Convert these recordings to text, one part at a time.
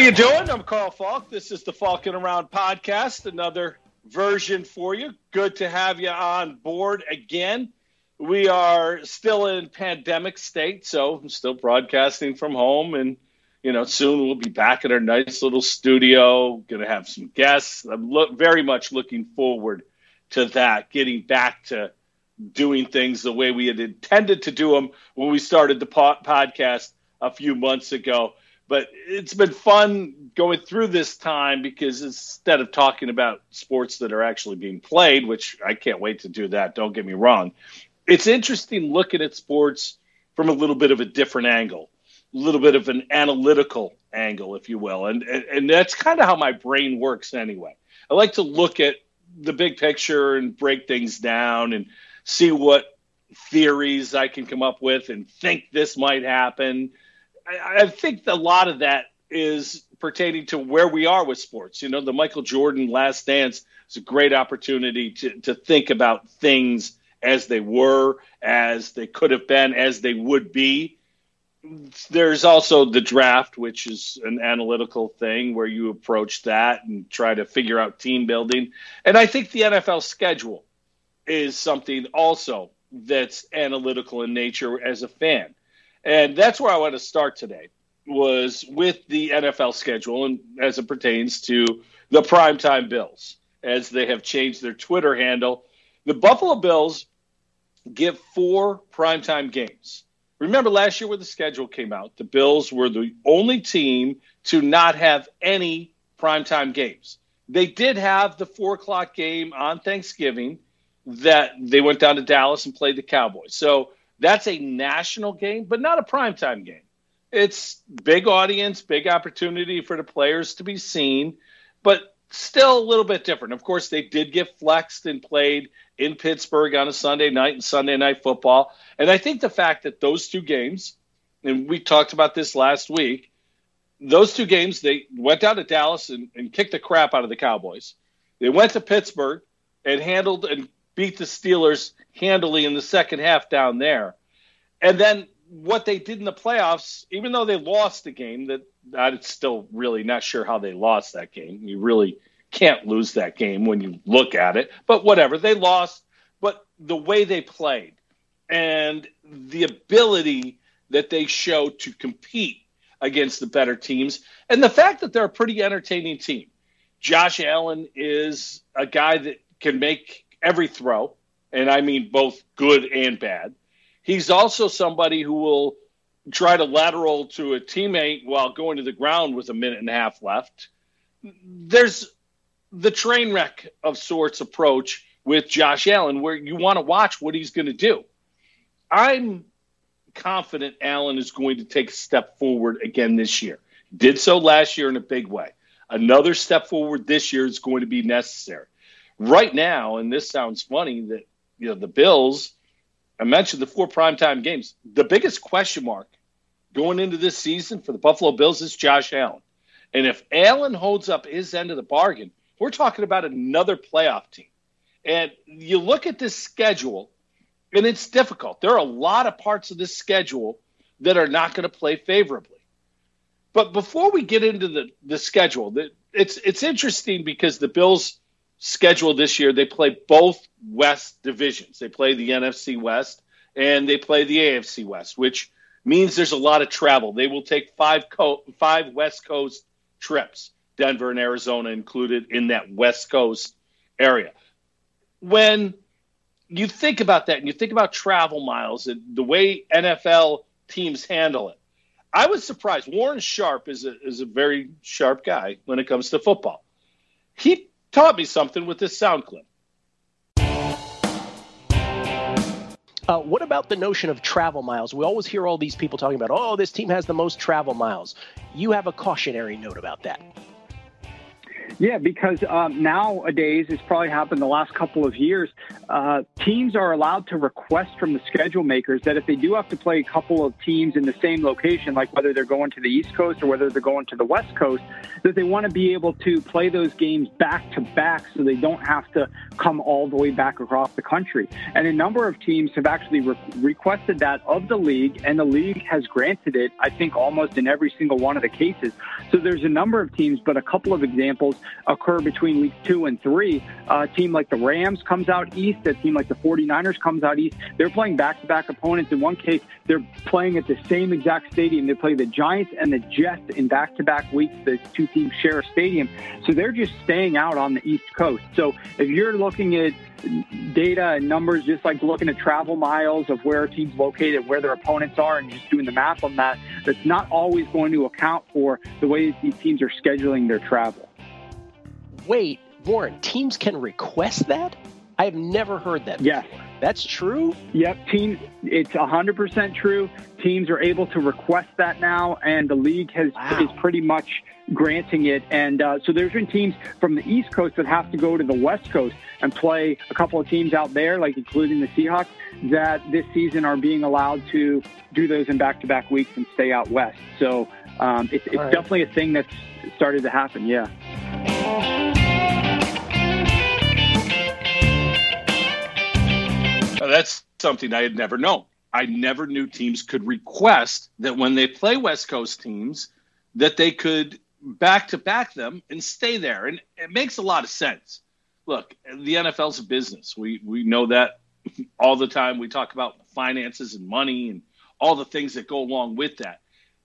you doing? I'm Carl Falk. This is the Falcon Around podcast, another version for you. Good to have you on board again. We are still in pandemic state, so I'm still broadcasting from home, and you know, soon we'll be back at our nice little studio. Going to have some guests. I'm lo- very much looking forward to that. Getting back to doing things the way we had intended to do them when we started the po- podcast a few months ago but it's been fun going through this time because instead of talking about sports that are actually being played, which I can't wait to do that, don't get me wrong, it's interesting looking at sports from a little bit of a different angle, a little bit of an analytical angle, if you will. And, and, and that's kind of how my brain works anyway. I like to look at the big picture and break things down and see what theories I can come up with and think this might happen I, I think a lot of that is pertaining to where we are with sports. You know, the Michael Jordan Last Dance is a great opportunity to to think about things as they were, as they could have been, as they would be. There's also the draft, which is an analytical thing where you approach that and try to figure out team building. And I think the NFL schedule is something also that's analytical in nature as a fan. And that's where I want to start today was with the NFL schedule and as it pertains to the primetime Bills, as they have changed their Twitter handle. The Buffalo Bills get four primetime games. Remember last year when the schedule came out, the Bills were the only team to not have any primetime games. They did have the four o'clock game on Thanksgiving that they went down to Dallas and played the Cowboys. So that's a national game, but not a primetime game. It's big audience, big opportunity for the players to be seen, but still a little bit different. Of course, they did get flexed and played in Pittsburgh on a Sunday night and Sunday night football. And I think the fact that those two games, and we talked about this last week, those two games, they went down to Dallas and, and kicked the crap out of the Cowboys. They went to Pittsburgh and handled and beat the Steelers handily in the second half down there. And then what they did in the playoffs, even though they lost the game, that I'm still really not sure how they lost that game. You really can't lose that game when you look at it. But whatever, they lost. But the way they played and the ability that they show to compete against the better teams, and the fact that they're a pretty entertaining team. Josh Allen is a guy that can make every throw and I mean both good and bad. He's also somebody who will try to lateral to a teammate while going to the ground with a minute and a half left. There's the train wreck of sorts approach with Josh Allen where you want to watch what he's going to do. I'm confident Allen is going to take a step forward again this year. Did so last year in a big way. Another step forward this year is going to be necessary. Right now, and this sounds funny that you know the Bills. I mentioned the four primetime games. The biggest question mark going into this season for the Buffalo Bills is Josh Allen. And if Allen holds up his end of the bargain, we're talking about another playoff team. And you look at this schedule, and it's difficult. There are a lot of parts of this schedule that are not going to play favorably. But before we get into the, the schedule, it's it's interesting because the Bills schedule this year, they play both West divisions. They play the NFC West and they play the AFC West, which means there's a lot of travel. They will take five co- five West Coast trips, Denver and Arizona included in that West Coast area. When you think about that and you think about travel miles and the way NFL teams handle it, I was surprised. Warren Sharp is a, is a very sharp guy when it comes to football. He taught me something with this sound clip. Uh, what about the notion of travel miles? We always hear all these people talking about, oh, this team has the most travel miles. You have a cautionary note about that. Yeah, because um, nowadays, it's probably happened the last couple of years, uh, teams are allowed to request from the schedule makers that if they do have to play a couple of teams in the same location, like whether they're going to the East Coast or whether they're going to the West Coast, that they want to be able to play those games back to back so they don't have to come all the way back across the country. And a number of teams have actually re- requested that of the league, and the league has granted it, I think, almost in every single one of the cases. So there's a number of teams, but a couple of examples occur between week two and three. a team like the Rams comes out east, a team like the 49ers comes out east. They're playing back to back opponents. In one case, they're playing at the same exact stadium. They play the Giants and the Jets in back to back weeks. The two teams share a stadium. So they're just staying out on the East Coast. So if you're looking at data and numbers, just like looking at travel miles of where a teams located, where their opponents are, and just doing the math on that, that's not always going to account for the way these teams are scheduling their travel. Wait, Warren, teams can request that? I've never heard that. Before. That's true? Yep, teams it's 100% true. Teams are able to request that now and the league has wow. is pretty much granting it and uh, so there's been teams from the East Coast that have to go to the West Coast and play a couple of teams out there like including the Seahawks that this season are being allowed to do those in back-to-back weeks and stay out west. So um, it's, it's right. definitely a thing that's started to happen, yeah. That's something I had never known. I never knew teams could request that when they play West Coast teams, that they could back to back them and stay there. And it makes a lot of sense. Look, the NFL's a business. We we know that all the time. We talk about finances and money and all the things that go along with that.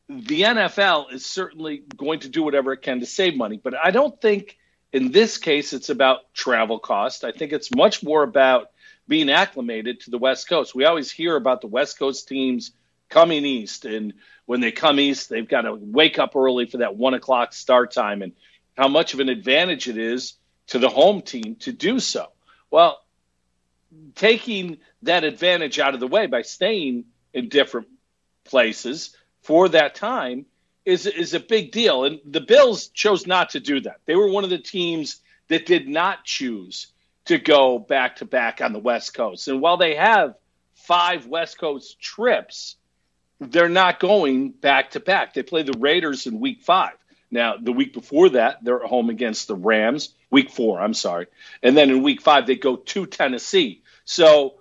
The NFL is certainly going to do whatever it can to save money, but I don't think in this case it's about travel cost. I think it's much more about being acclimated to the West Coast. We always hear about the West Coast teams coming east, and when they come east, they've got to wake up early for that one o'clock start time, and how much of an advantage it is to the home team to do so. Well, taking that advantage out of the way by staying in different places for that time is is a big deal. And the Bills chose not to do that. They were one of the teams that did not choose to go back to back on the West Coast. And while they have five West Coast trips, they're not going back to back. They play the Raiders in week five. Now, the week before that, they're at home against the Rams, week four, I'm sorry. And then in week five, they go to Tennessee. So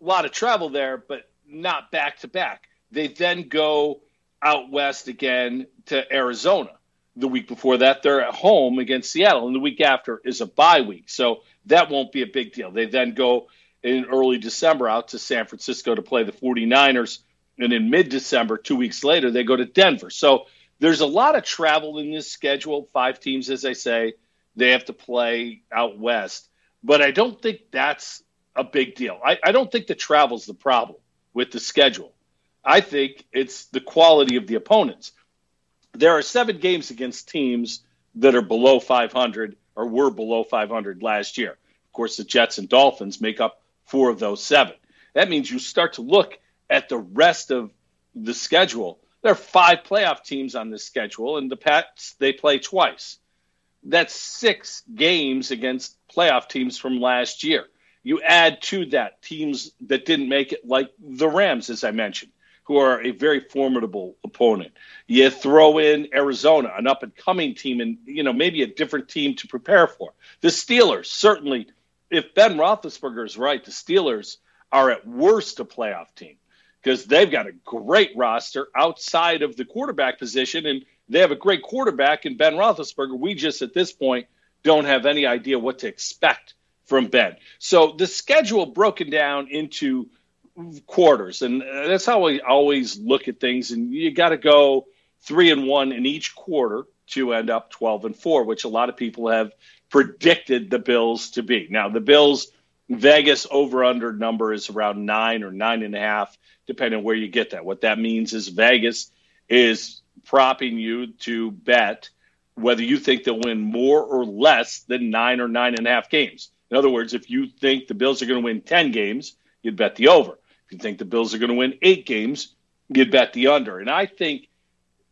a lot of travel there, but not back to back. They then go out west again to Arizona. The week before that, they're at home against Seattle. And the week after is a bye week. So that won't be a big deal. They then go in early December out to San Francisco to play the 49ers. And in mid December, two weeks later, they go to Denver. So there's a lot of travel in this schedule. Five teams, as I say, they have to play out west. But I don't think that's a big deal. I, I don't think the travel's the problem with the schedule. I think it's the quality of the opponents. There are seven games against teams that are below 500 or were below 500 last year. Of course, the Jets and Dolphins make up four of those seven. That means you start to look at the rest of the schedule. There are five playoff teams on this schedule, and the Pats, they play twice. That's six games against playoff teams from last year. You add to that teams that didn't make it, like the Rams, as I mentioned who are a very formidable opponent. You throw in Arizona, an up and coming team, and you know maybe a different team to prepare for. The Steelers certainly, if Ben Roethlisberger is right, the Steelers are at worst a playoff team because they've got a great roster outside of the quarterback position, and they have a great quarterback in Ben Roethlisberger. We just at this point don't have any idea what to expect from Ben. So the schedule broken down into quarters, and uh, that's how I always look at things. And you got to go three and one in each quarter to end up twelve and four, which a lot of people have predicted the Bills to be. Now, the Bills Vegas over under number is around nine or nine and a half, depending on where you get that. What that means is Vegas is propping you to bet whether you think they'll win more or less than nine or nine and a half games. In other words, if you think the Bills are going to win 10 games, you'd bet the over. If you think the Bills are going to win eight games, you'd bet the under. And I think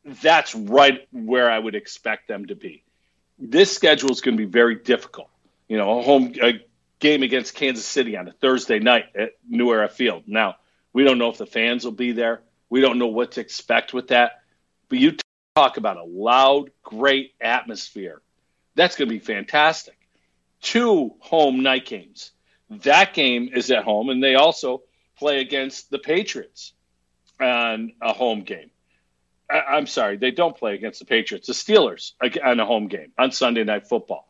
that's right where I would expect them to be. This schedule is going to be very difficult. You know, a home a game against Kansas City on a Thursday night at New Era Field. Now, we don't know if the fans will be there. We don't know what to expect with that. But you talk about a loud, great atmosphere. That's going to be fantastic. Two home night games. That game is at home, and they also play against the Patriots on a home game. I, am sorry, they don't play against the Patriots, the Steelers on a home game on Sunday Night Football.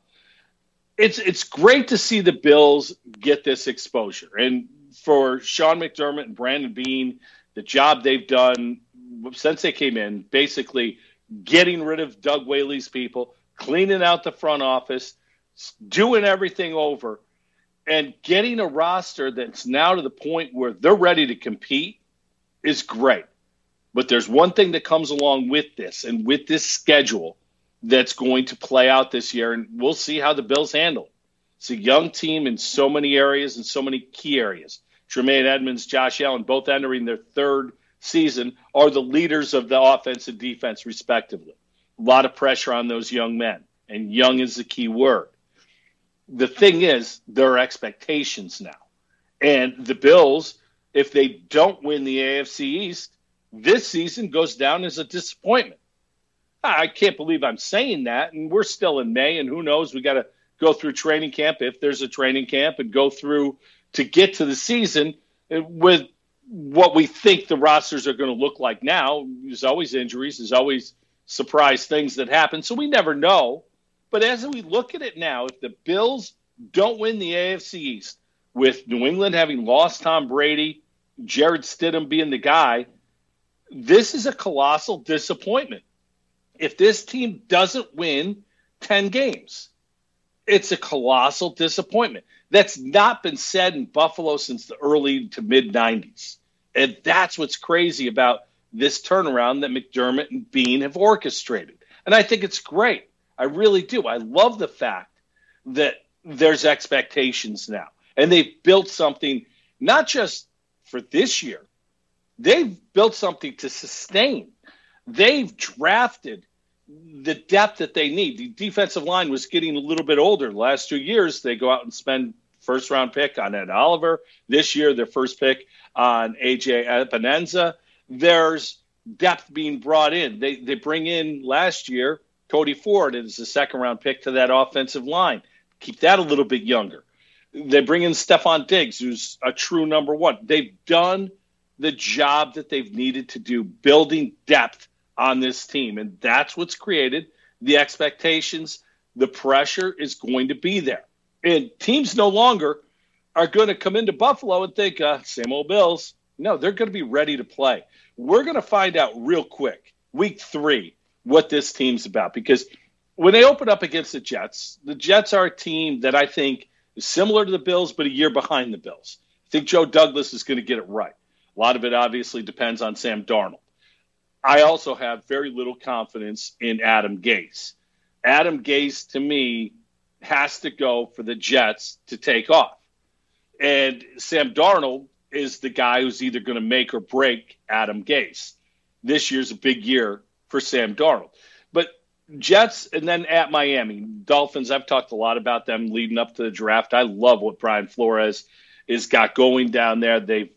It's it's great to see the Bills get this exposure, and for Sean McDermott and Brandon Beane, the job they've done since they came in, basically getting rid of Doug Whaley's people, cleaning out the front office, doing everything over, and getting a roster that's now to the point where they're ready to compete is great. But there's one thing that comes along with this and with this schedule that's going to play out this year, and we'll see how the Bills handle it. It's a young team in so many areas and so many key areas. Tremaine Edmunds, Josh Allen, both entering their third season, are the leaders of the offense and defense, respectively. A lot of pressure on those young men, and young is the key word. The thing is, there are expectations now. And the Bills, if they don't win the AFC East, this season goes down as a disappointment. I can't believe I'm saying that. And we're still in May, and who knows? We got to go through training camp if there's a training camp and go through to get to the season with what we think the rosters are going to look like now. There's always injuries, there's always surprise things that happen. So we never know. But as we look at it now, if the Bills don't win the AFC East, with New England having lost Tom Brady, Jarrett Stidham being the guy, this is a colossal disappointment. If this team doesn't win 10 games, it's a colossal disappointment. That's not been said in Buffalo since the early to mid 90s. And that's what's crazy about this turnaround that McDermott and Beane have orchestrated. And I think it's great. I really do. I love the fact that there's expectations now. And they've built something not just for this year, they've built something to sustain. They've drafted the depth that they need. The defensive line was getting a little bit older. Last two years, they go out and spend first round pick on Ed Oliver. This year, their first pick on AJ Epenesa. There's depth being brought in. They they bring in last year Cody Ford is the second round pick to that offensive line. Keep that a little bit younger. They bring in Stefon Diggs, who's a true number one. They've done the job that they've needed to do, building depth on this team. And that's what's created the expectations. The pressure is going to be there. And teams no longer are going to come into Buffalo and think, uh, same old Bills. No, they're going to be ready to play. We're going to find out real quick, week three, what this team's about. Because when they open up against the Jets, the Jets are a team that I think is similar to the Bills, but a year behind the Bills. I think Joe Douglas is going to get it right. A lot of it obviously depends on Sam Darnold. I also have very little confidence in Adam Gase. Adam Gase, to me, has to go for the Jets to take off. And Sam Darnold is the guy who's either going to make or break Adam Gase. This year's a big year for Sam Darnold. But Jets and then at Miami, Dolphins, I've talked a lot about them leading up to the draft. I love what Brian Flores has got going down there. They've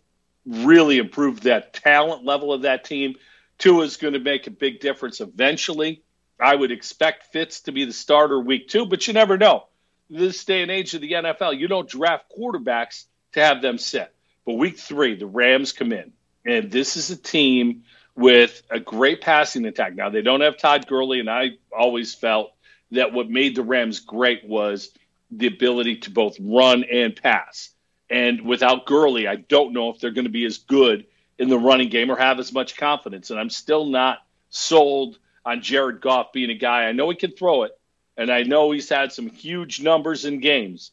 really improved that talent level of that team. Tua is going to make a big difference eventually. I would expect Fitz to be the starter week two, but you never know. This day and age of the NFL, you don't draft quarterbacks to have them sit. But week three, the Rams come in, and this is a team with a great passing attack. Now, they don't have Todd Gurley, and I always felt that what made the Rams great was the ability to both run and pass. And without Gurley, I don't know if they're going to be as good in the running game or have as much confidence. And I'm still not sold on Jared Goff being a guy. I know he can throw it, and I know he's had some huge numbers in games,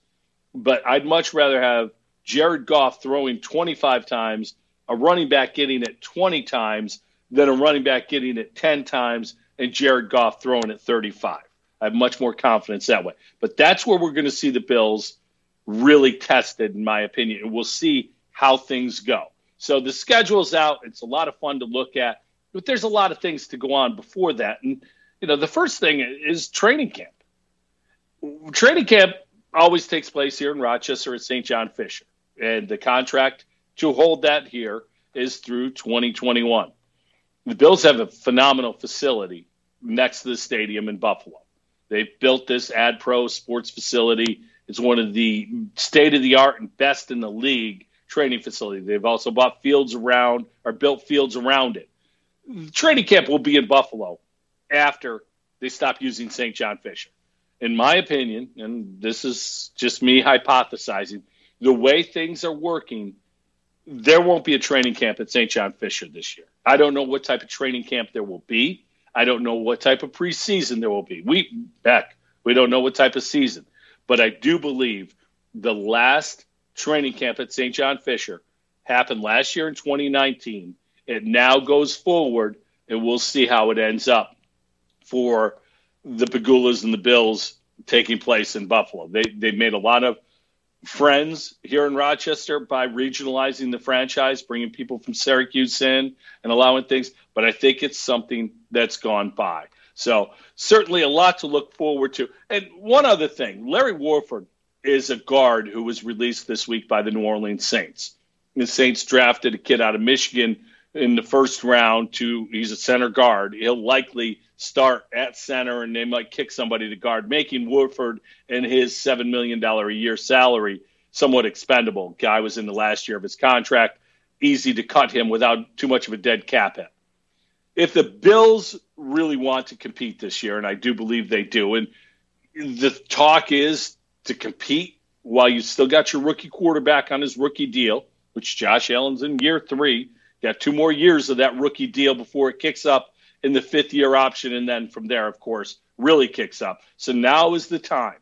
but I'd much rather have Jared Goff throwing 25 times, a running back getting it 20 times, than a running back getting it 10 times, and Jared Goff throwing it 35. I have much more confidence that way. But that's where we're going to see the Bills really tested, in my opinion. And we'll see how things go. So the schedule's out. It's a lot of fun to look at, but there's a lot of things to go on before that. And, you know, the first thing is training camp. Training camp, always takes place here in Rochester at St. John Fisher. And the contract to hold that here is through 2021. The Bills have a phenomenal facility next to the stadium in Buffalo. They've built this ADPRO sports facility. It's one of the state of the art and best in the league training facility. They've also bought fields around or built fields around it. The training camp will be in Buffalo after they stop using St. John Fisher. In my opinion, and this is just me hypothesizing, the way things are working, there won't be a training camp at St. John Fisher this year. I don't know what type of training camp there will be. I don't know what type of preseason there will be. We heck, we don't know what type of season. But I do believe the last training camp at St. John Fisher happened last year in 2019. It now goes forward, and we'll see how it ends up for the Pegulas and the Bills taking place in Buffalo. They they made a lot of friends here in Rochester by regionalizing the franchise, bringing people from Syracuse in and allowing things. But I think it's something that's gone by. So certainly a lot to look forward to. And one other thing, Larry Warford is a guard who was released this week by the New Orleans Saints. The Saints drafted a kid out of Michigan in the first round to he's a center guard. He'll likely start at center and they might kick somebody to guard, making Woodford and his seven million dollar a year salary somewhat expendable. Guy was in the last year of his contract. Easy to cut him without too much of a dead cap hit. If the Bills really want to compete this year, and I do believe they do, and the talk is to compete while you still got your rookie quarterback on his rookie deal, which Josh Allen's in year three. Got two more years of that rookie deal before it kicks up in the fifth year option. And then from there, of course, really kicks up. So now is the time.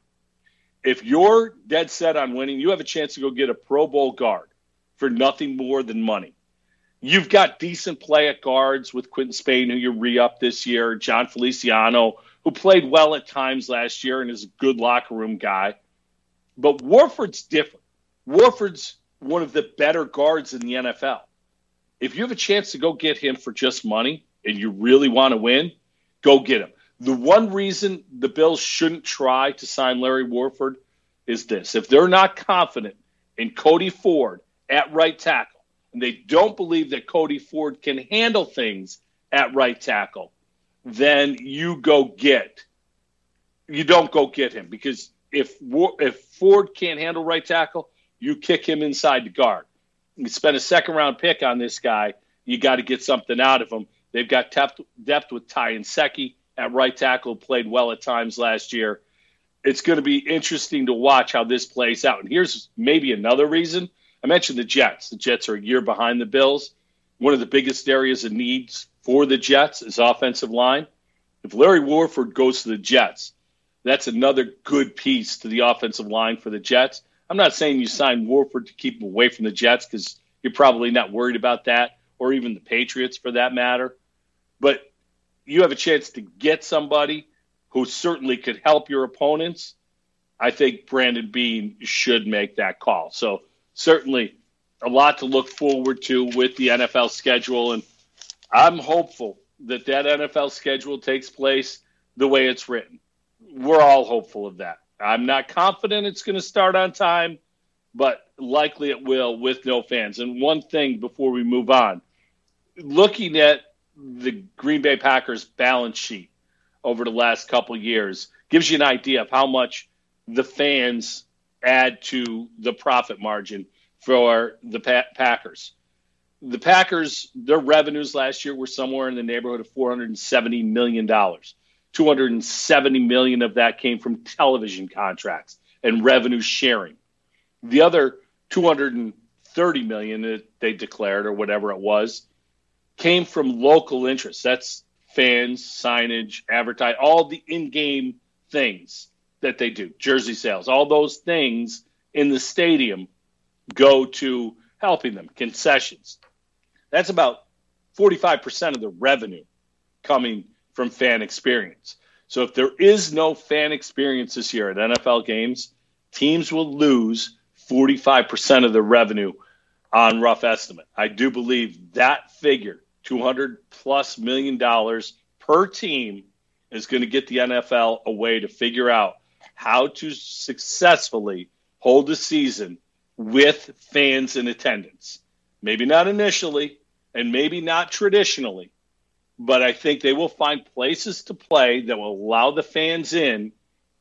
If you're dead set on winning, you have a chance to go get a Pro Bowl guard for nothing more than money. You've got decent play at guards with Quinton Spain, who you re up this year, Jon Feliciano, who played well at times last year and is a good locker room guy. But Warford's different. Warford's one of the better guards in the NFL. If you have a chance to go get him for just money and you really want to win, go get him. The one reason the Bills shouldn't try to sign Larry Warford is this if they're not confident in Cody Ford at right tackle, and they don't believe that Cody Ford can handle things at right tackle, then you go get. You don't go get him because if if Ford can't handle right tackle, you kick him inside the guard. You spend a second round pick on this guy, you got to get something out of him. They've got depth, depth with Ty Nsekhe at right tackle, played well at times last year. It's going to be interesting to watch how this plays out. And here's maybe another reason. I mentioned the Jets. The Jets are a year behind the Bills. One of the biggest areas of needs for the Jets is offensive line. If Larry Warford goes to the Jets, that's another good piece to the offensive line for the Jets. I'm not saying you sign Warford to keep him away from the Jets because you're probably not worried about that, or even the Patriots for that matter. But you have a chance to get somebody who certainly could help your opponents. I think Brandon Beane should make that call. So certainly a lot to look forward to with the NFL schedule, and I'm hopeful that that NFL schedule takes place the way it's written we're all hopeful of that. I'm not confident it's going to start on time, but likely it will with no fans. And one thing before we move on, looking at the Green Bay Packers balance sheet over the last couple years gives you an idea of how much the fans add to the profit margin for the pa- Packers. The Packers, their revenues last year were somewhere in the neighborhood of $470 million. 270 million of that came from television contracts and revenue sharing. The other 230 million that they declared or whatever it was came from local interests. That's fans, signage, advertise, all the in-game things that they do, jersey sales, all those things in the stadium go to helping them, concessions. That's about 45% of the revenue coming from fan experience. So if there is no fan experience this year at NFL games, teams will lose 45% of the revenue on rough estimate. I do believe that figure, 200 plus million dollars per team, is going to get the NFL a way to figure out how to successfully hold a season with fans in attendance. Maybe not initially, and maybe not traditionally, but I think they will find places to play that will allow the fans in,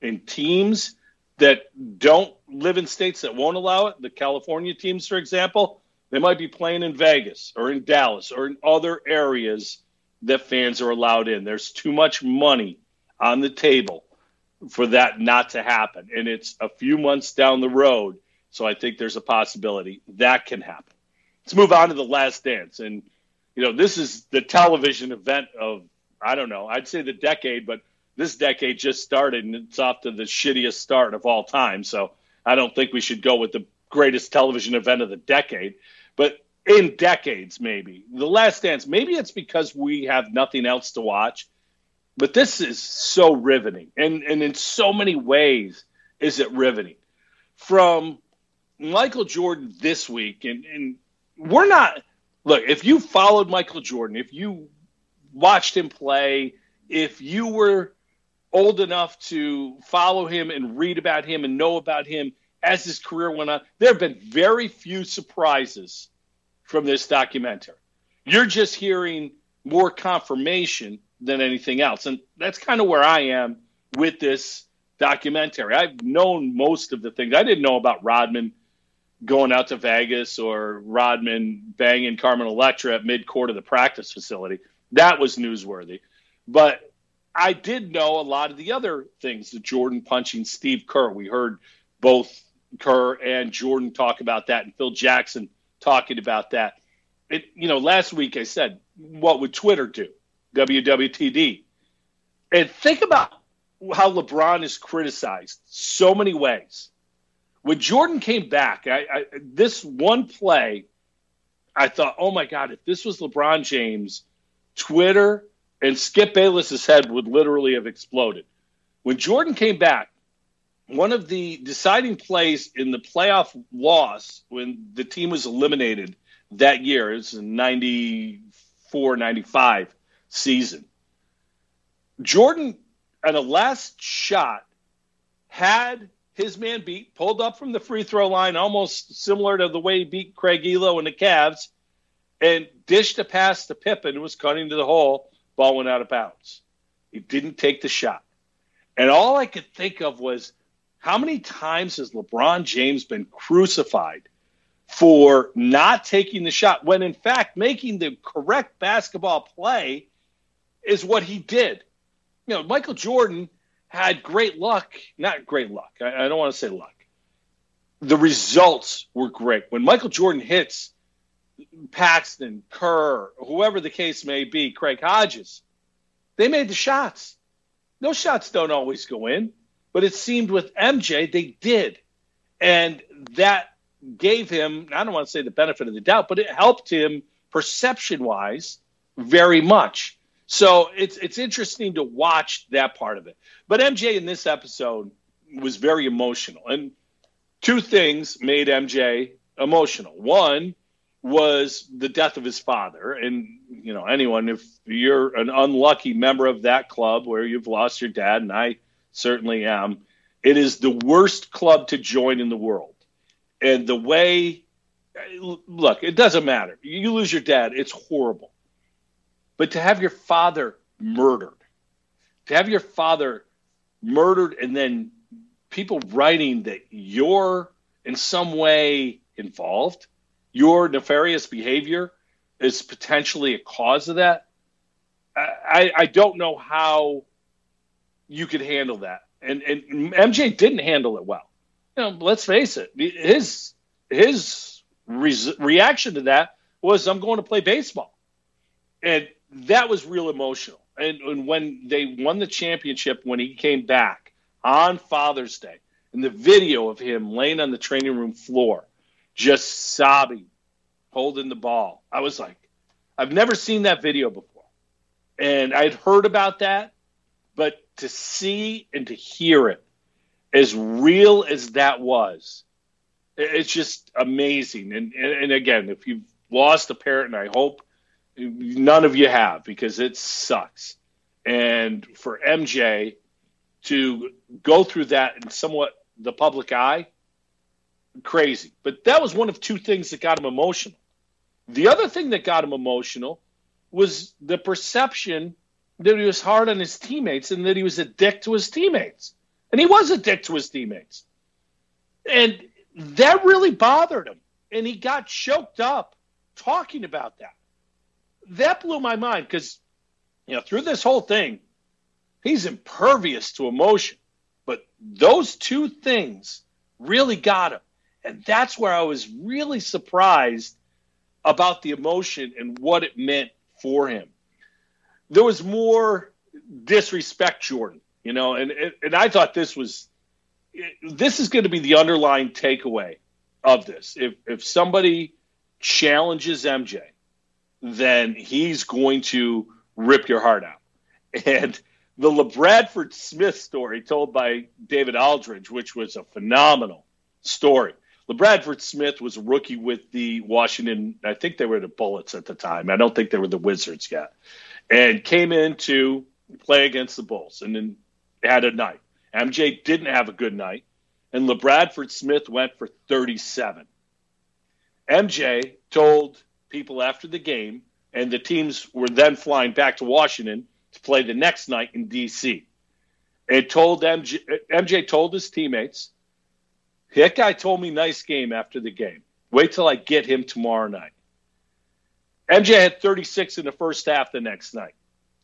and teams that don't live in states that won't allow it. The California teams, for example, they might be playing in Vegas or in Dallas or in other areas that fans are allowed in. There's too much money on the table for that not to happen. And it's a few months down the road. So I think there's a possibility that can happen. Let's move on to the last dance. And, you know, this is the television event of, I don't know, I'd say the decade, but this decade just started and it's off to the shittiest start of all time. So I don't think we should go with the greatest television event of the decade. But in decades, maybe the last dance, maybe it's because we have nothing else to watch but this is so riveting and and in so many ways is it riveting from michael jordan this week and and we're not look if you followed michael jordan if you watched him play if you were old enough to follow him and read about him and know about him as his career went on there have been very few surprises from this documentary you're just hearing more confirmation than anything else. And that's kind of where I am with this documentary. I've known most of the things. I didn't know about Rodman going out to Vegas or Rodman banging Carmen Electra at mid-court of the practice facility. That was newsworthy. But I did know a lot of the other things, the Jordan punching Steve Kerr. We heard both Kerr and Jordan talk about that and Phil Jackson talking about that. It, you know, last week I said, what would Twitter do? WWTD. And think about how LeBron is criticized so many ways. When Jordan came back, I, I, this one play, I thought, oh my God, if this was LeBron James, Twitter and Skip Bayless's head would literally have exploded. When Jordan came back, one of the deciding plays in the playoff loss when the team was eliminated that year, it was 94 95 season. Jordan, on a last shot, had his man beat, pulled up from the free throw line, almost similar to the way he beat Craig Ehlo and the Cavs, and dished a pass to Pippen, who was cutting to the hole. Ball went out of bounds. He didn't take the shot. And all I could think of was how many times has LeBron James been crucified for not taking the shot when, in fact, making the correct basketball play is what he did. You know, Michael Jordan had great luck, not great luck. I, I don't want to say luck. The results were great. When Michael Jordan hits Paxson, Kerr, whoever the case may be, Craig Hodges, they made the shots. Those shots don't always go in, but it seemed with MJ they did. And that gave him, I don't want to say the benefit of the doubt, but it helped him perception wise very much. So it's it's interesting to watch that part of it. But MJ in this episode was very emotional, and two things made MJ emotional. One was the death of his father, and you know anyone if you're an unlucky member of that club where you've lost your dad, and I certainly am, it is the worst club to join in the world. And the way, look, it doesn't matter. You lose your dad, it's horrible but to have your father murdered, to have your father murdered and then people writing that you're in some way involved, your nefarious behavior is potentially a cause of that. I, I don't know how you could handle that. And, and MJ didn't handle it well. You know, let's face it. His his re- reaction to that was, "I'm going to play baseball," and that was real emotional. And, and when they won the championship, when he came back on Father's Day, and the video of him laying on the training room floor, just sobbing, holding the ball, I was like, I've never seen that video before. And I'd heard about that, but to see and to hear it, as real as that was, it's just amazing. And, and, and again, if you've lost a parent, and I hope none of you have because it sucks. And for MJ, to go through that in somewhat the public eye, crazy. But that was one of two things that got him emotional. The other thing that got him emotional was the perception that he was hard on his teammates and that he was a dick to his teammates. And he was a dick to his teammates. And that really bothered him. And he got choked up talking about that. That blew my mind because, you know, through this whole thing, he's impervious to emotion. But those two things really got him. And that's where I was really surprised about the emotion and what it meant for him. There was more disrespect, Jordan, you know, and, and I thought this was this is going to be the underlying takeaway of this. If if somebody challenges MJ, then he's going to rip your heart out. And the LaBradford Smith story told by David Aldridge, which was a phenomenal story. LaBradford Smith was a rookie with the Washington, I think they were the Bullets at the time. I don't think they were the Wizards yet. And came in to play against the Bulls and then had a night. MJ didn't have a good night, and LaBradford Smith went for 37. MJ told people after the game, and the teams were then flying back to Washington to play the next night in D.C. And told MJ, MJ told his teammates, that guy told me nice game after the game. Wait till I get him tomorrow night. MJ had 36 in the first half the next night.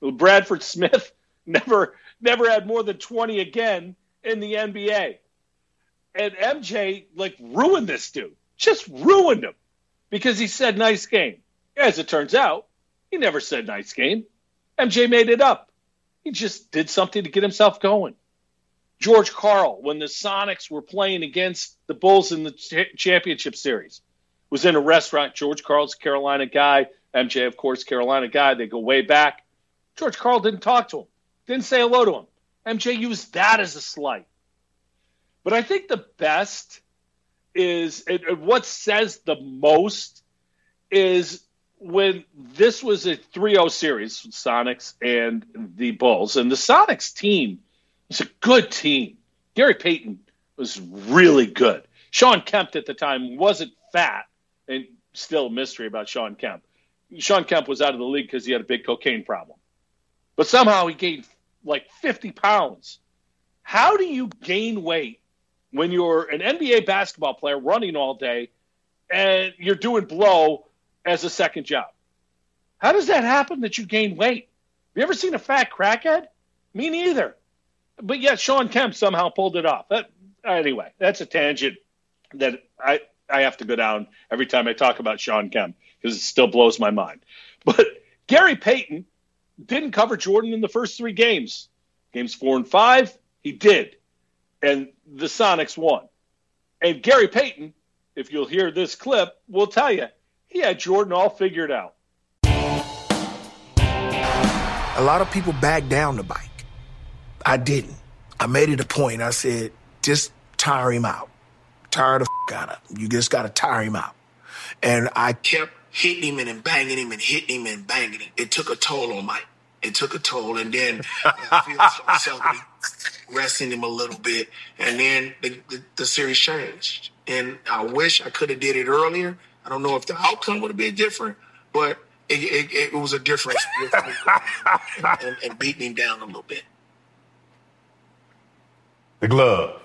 Bradford Smith never never had more than 20 again in the NBA. And MJ like ruined this dude. Just ruined him because he said nice game. As it turns out, he never said nice game. MJ made it up. He just did something to get himself going. George Karl, when the Sonics were playing against the Bulls in the ch- championship series, was in a restaurant. George Karl's Carolina guy. MJ, of course, Carolina guy. They go way back. George Karl didn't talk to him, didn't say hello to him. MJ used that as a slight. But I think the best is it, what says the most is when this was a 3-0 series, with Sonics and the Bulls, and the Sonics team was a good team. Gary Payton was really good. Shawn Kemp at the time wasn't fat, and still a mystery about Shawn Kemp. Shawn Kemp was out of the league because he had a big cocaine problem. But somehow he gained like 50 pounds. How do you gain weight when you're an NBA basketball player running all day and you're doing blow as a second job. How does that happen that you gain weight? Have you ever seen a fat crackhead? Me neither. But yet Shawn Kemp somehow pulled it off. That, anyway, that's a tangent that I, I have to go down every time I talk about Shawn Kemp because it still blows my mind. But Gary Payton didn't cover Jordan in the first three games. Games four and five, he did. And the Sonics won. And Gary Payton, if you'll hear this clip, will tell you he had Jordan all figured out. A lot of people back down the bike. I didn't. I made it a point. I said, just tire him out. Tire the f- out of him. You just got to tire him out. And I kept hitting him and banging him and hitting him and banging him. It took a toll on Mike. It took a toll. And then I feel myself resting him a little bit. And then the, the, the series changed. And I wish I could have did it earlier I don't know if the outcome would have been different, but it, it, it was a difference and, and beating him down a little bit. The glove.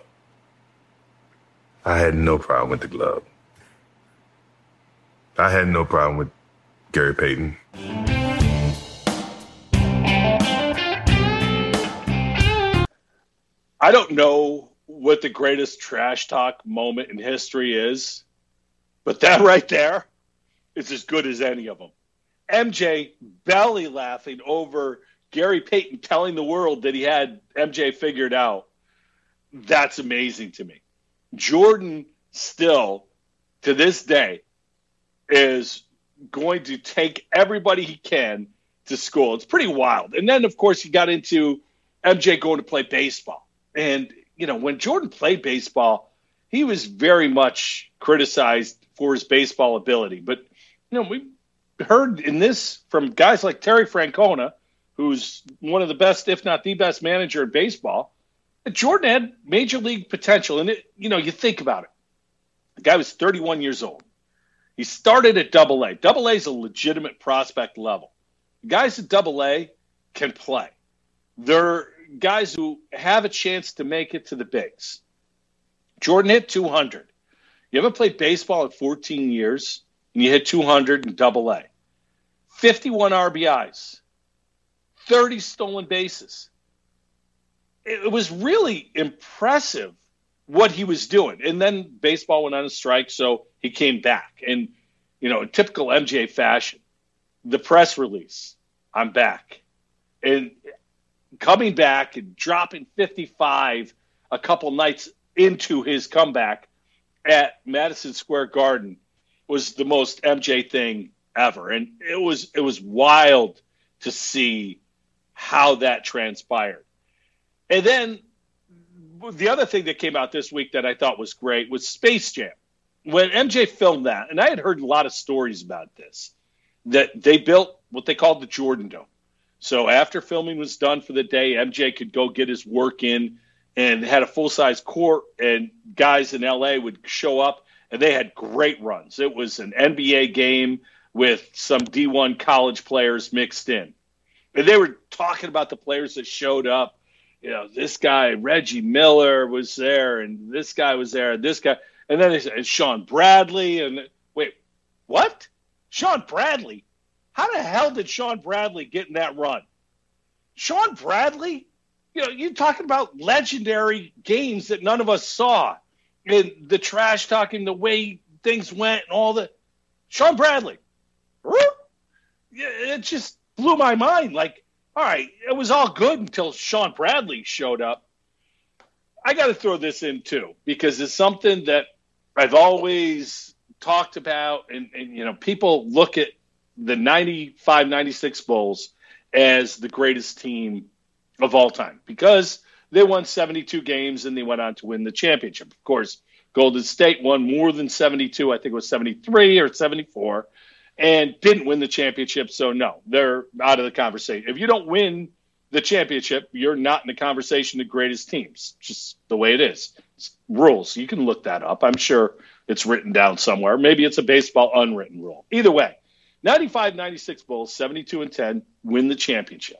I had no problem with the glove. I had no problem with Gary Payton. I don't know what the greatest trash talk moment in history is, but that right there is as good as any of them. MJ belly laughing over Gary Payton telling the world that he had MJ figured out. That's amazing to me. Jordan still, to this day, is going to take everybody he can to school. It's pretty wild. And then, of course, he got into MJ going to play baseball. And, you know, when Jordan played baseball, he was very much criticized for his baseball ability. But you know, we heard in this from guys like Terry Francona, who's one of the best, if not the best manager in baseball. Jordan had major league potential, and it, you know, you think about it. The guy was 31 years old. He started at Double A. Double A is a legitimate prospect level. Guys at Double A can play. They're guys who have a chance to make it to the bigs. Jordan hit 200. You haven't played baseball in 14 years, and you hit 200 in Double A. 51 RBIs, 30 stolen bases. It was really impressive what he was doing. And then baseball went on a strike, so he came back. And, you know, in typical MJ fashion, the press release, I'm back. And coming back and dropping 55 a couple nights into his comeback at Madison Square Garden was the most MJ thing ever. And it was it was wild to see how that transpired. And then the other thing that came out this week that I thought was great was Space Jam. When MJ filmed that, and I had heard a lot of stories about this, that they built what they called the Jordan Dome. So after filming was done for the day, MJ could go get his work in and had a full size court, and guys in LA would show up, and they had great runs. It was an NBA game with some D1 college players mixed in. And they were talking about the players that showed up. You know, this guy, Reggie Miller, was there, and this guy was there, and this guy. And then they said, Shawn Bradley. And wait, what? Shawn Bradley? How the hell did Shawn Bradley get in that run? Shawn Bradley, you know, you're talking about legendary games that none of us saw, and the trash talking, the way things went, and all the. Shawn Bradley, it just blew my mind. Like, all right, it was all good until Shawn Bradley showed up. I got to throw this in too because it's something that I've always talked about, and, and you know, people look at the 95 96 Bulls as the greatest team of all time because they won 72 games and they went on to win the championship. Of course, Golden State won more than 72, I think it was 73 or 74, and didn't win the championship. So, no, they're out of the conversation. If you don't win the championship, you're not in the conversation of greatest teams. Just the way it is. It's rules. You can look that up. I'm sure it's written down somewhere. Maybe it's a baseball unwritten rule. Either way, 95 96 Bulls, 72 and 10, win the championship.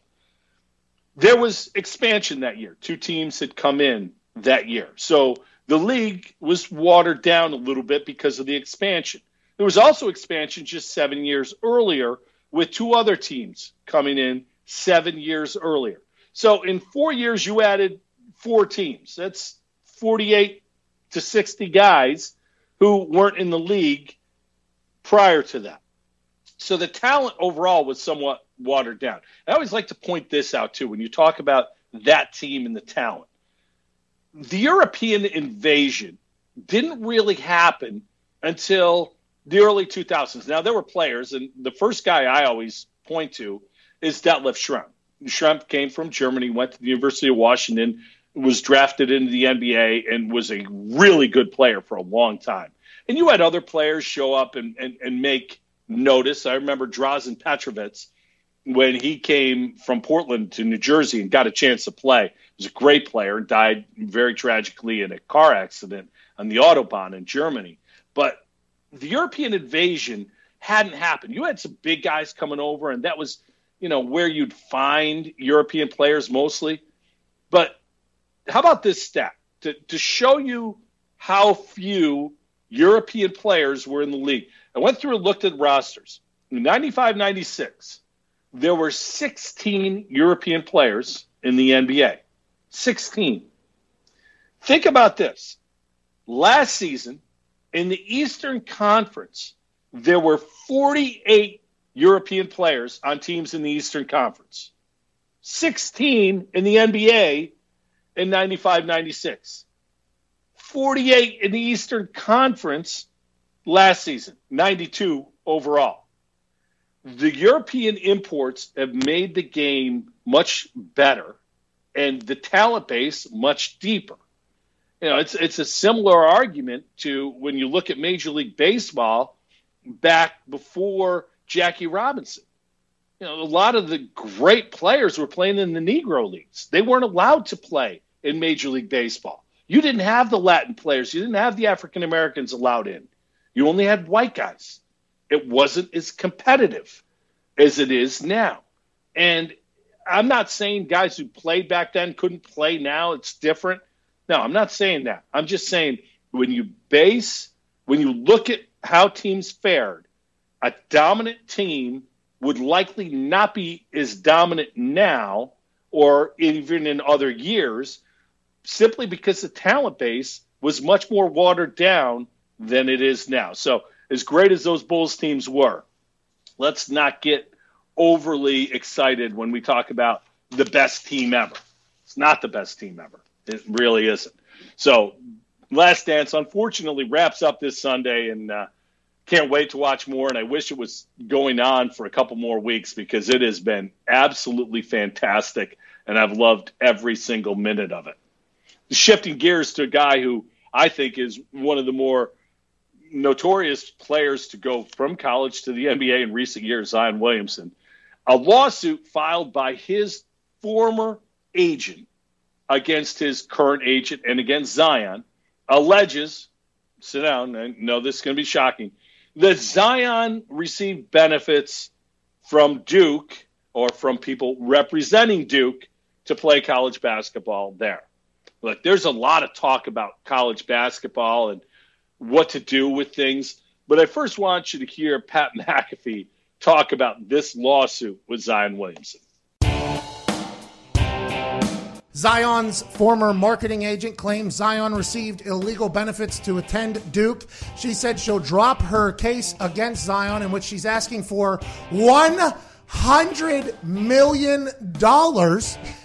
There was expansion that year. Two teams had come in that year. So the league was watered down a little bit because of the expansion. There was also expansion just seven years earlier with two other teams coming in seven years earlier. So in four years, you added four teams. That's 48 to 60 guys who weren't in the league prior to that. So the talent overall was somewhat watered down. I always like to point this out too when you talk about that team and the talent. The European invasion didn't really happen until the early 2000s. Now there were players, and the first guy I always point to is Detlef Schrempf. Schrempf came from Germany, went to the University of Washington, was drafted into the NBA, and was a really good player for a long time. And you had other players show up and, and, and make notice. I remember Drazen Petrovic when he came from Portland to New Jersey and got a chance to play. He was a great player, died very tragically in a car accident on the Autobahn in Germany. But the European invasion hadn't happened. You had some big guys coming over, and that was, you know, where you'd find European players mostly. But how about this stat to, to show you how few European players were in the league? I went through and looked at rosters. In 95 96, there were 16 European players in the NBA. 16. Think about this. Last season, in the Eastern Conference, there were 48 European players on teams in the Eastern Conference, 16 in the NBA in 95 96, 48 in the Eastern Conference last season, 92 overall. The European imports have made the game much better and the talent base much deeper. You know, it's it's a similar argument to when you look at Major League Baseball back before Jackie Robinson. You know, a lot of the great players were playing in the Negro leagues. They weren't allowed to play in Major League Baseball. You didn't have the Latin players, you didn't have the African Americans allowed in. You only had white guys. It wasn't as competitive as it is now. And I'm not saying guys who played back then couldn't play now. It's different. No, I'm not saying that. I'm just saying when you base, when you look at how teams fared, a dominant team would likely not be as dominant now or even in other years simply because the talent base was much more watered down than it is now. So, as great as those Bulls teams were, let's not get overly excited when we talk about the best team ever. It's not the best team ever. It really isn't. So, Last Dance unfortunately wraps up this Sunday, and uh, can't wait to watch more. And I wish it was going on for a couple more weeks because it has been absolutely fantastic, and I've loved every single minute of it. Shifting gears to a guy who I think is one of the more notorious players to go from college to the NBA in recent years, Zion Williamson. A lawsuit filed by his former agent against his current agent and against Zion alleges, sit down, I know this is going to be shocking, that Zion received benefits from Duke or from people representing Duke to play college basketball there. Look, there's a lot of talk about college basketball and what to do with things, but I first want you to hear Pat McAfee talk about this lawsuit with Zion Williamson. Zion's former marketing agent claims Zion received illegal benefits to attend Duke. She said she'll drop her case against Zion, in which she's asking for $100 million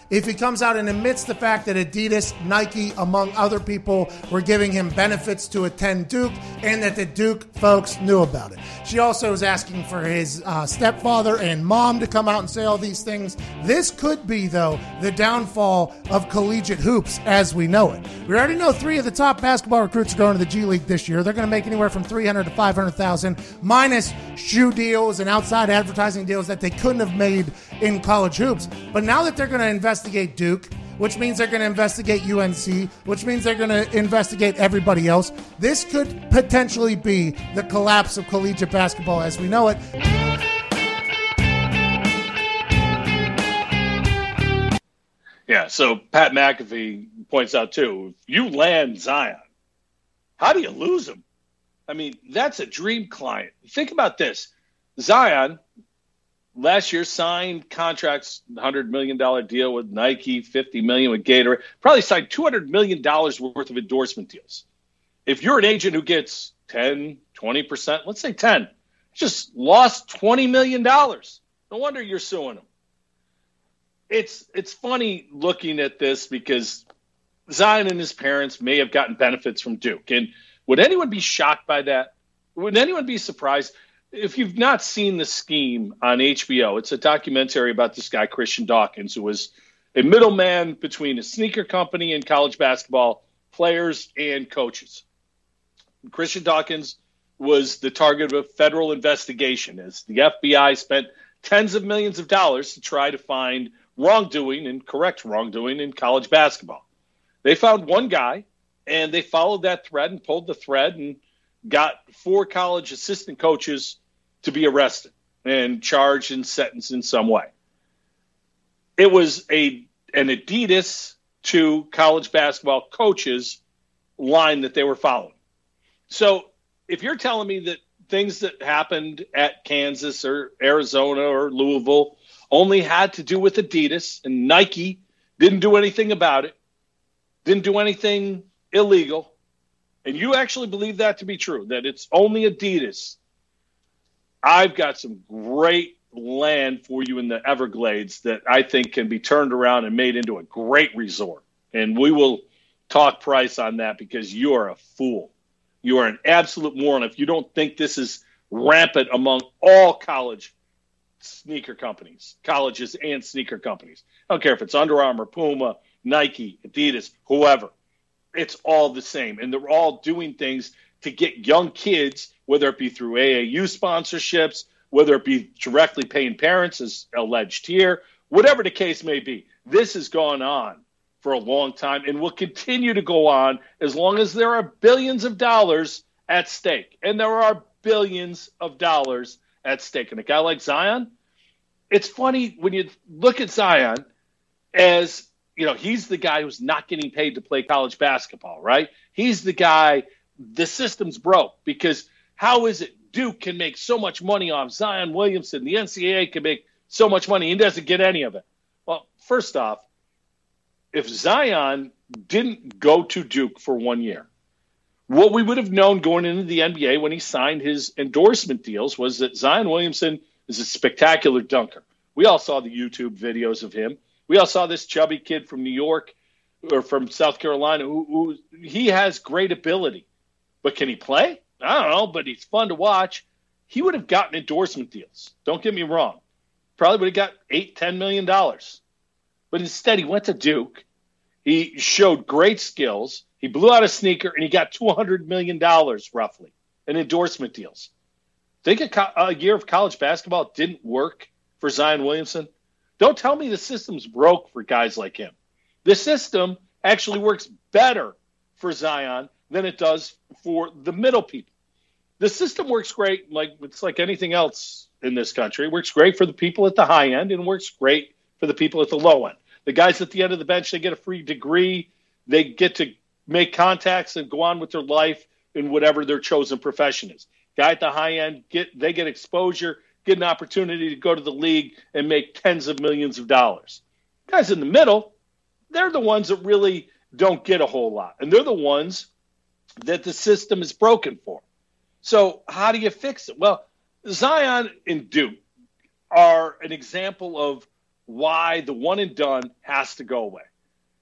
if he comes out and admits the fact that Adidas, Nike, among other people, were giving him benefits to attend Duke and that the Duke folks knew about it. She also is asking for his uh, stepfather and mom to come out and say all these things. This could be, though, the downfall of collegiate hoops as we know it. We already know three of the top basketball recruits are going to the G League this year. They're going to make anywhere from 300 to 500,000 minus shoe deals and outside advertising deals that they couldn't have made in college hoops. But now that they're going to invest investigate Duke, which means they're going to investigate UNC, which means they're going to investigate everybody else. This could potentially be the collapse of collegiate basketball as we know it. Yeah, so Pat McAfee points out too you land Zion, how do you lose him? I mean, that's a dream client. Think about this Zion, last year signed contracts, hundred million dollar deal with Nike, fifty million with Gatorade. Probably signed two hundred million dollars worth of endorsement deals. If you're an agent who gets 10, 20 percent, let's say ten, just lost twenty million dollars. No wonder you're suing them. It's it's funny looking at this because Zion and his parents may have gotten benefits from Duke, and would anyone be shocked by that? Would anyone be surprised? If you've not seen the scheme on HBO, it's a documentary about this guy Christian Dawkins, who was a middleman between a sneaker company and college basketball players and coaches. Christian Dawkins was the target of a federal investigation as the FBI spent tens of millions of dollars to try to find wrongdoing and correct wrongdoing in college basketball. They found one guy and they followed that thread and pulled the thread and got four college assistant coaches to be arrested and charged and sentenced in some way. It was a an Adidas to college basketball coaches line that they were following. So if you're telling me that things that happened at Kansas or Arizona or Louisville only had to do with Adidas and Nike didn't do anything about it, didn't do anything illegal, and you actually believe that to be true, that it's only Adidas, I've got some great land for you in the Everglades that I think can be turned around and made into a great resort. And we will talk price on that because you are a fool. You are an absolute moron if you don't think this is rampant among all college sneaker companies, colleges and sneaker companies. I don't care if it's Under Armour, Puma, Nike, Adidas, whoever it's all the same. And they're all doing things to get young kids, whether it be through AAU sponsorships, whether it be directly paying parents, as alleged here, whatever the case may be. This has gone on for a long time and will continue to go on as long as there are billions of dollars at stake. And there are billions of dollars at stake. And a guy like Zion, it's funny when you look at Zion as, you know, he's the guy who's not getting paid to play college basketball, right? He's the guy, the system's broke because how is it Duke can make so much money off Zion Williamson? The NCAA can make so much money. He doesn't get any of it. Well, first off, if Zion didn't go to Duke for one year, what we would have known going into the NBA when he signed his endorsement deals was that Zion Williamson is a spectacular dunker. We all saw the YouTube videos of him. We all saw this chubby kid from New York or from South Carolina who, who he has great ability. But can he play? I don't know, but he's fun to watch. He would have gotten endorsement deals. Don't get me wrong. Probably would have got eight, ten million dollars. But instead, he went to Duke. He showed great skills. He blew out a sneaker and he got $200 million roughly in endorsement deals. Think a, co- a year of college basketball didn't work for Zion Williamson? Don't tell me the system's broke for guys like him. The system actually works better for Zion than it does for the middle people. The system works great, like it's like anything else in this country. It works great for the people at the high end and works great for the people at the low end. The guys at the end of the bench, they get a free degree. They get to make contacts and go on with their life in whatever their chosen profession is. Guy at the high end, get they get exposure, get an opportunity to go to the league and make tens of millions of dollars. Guys in the middle, they're the ones that really don't get a whole lot. And they're the ones that the system is broken for. So how do you fix it? Well, Zion and Duke are an example of why the one and done has to go away.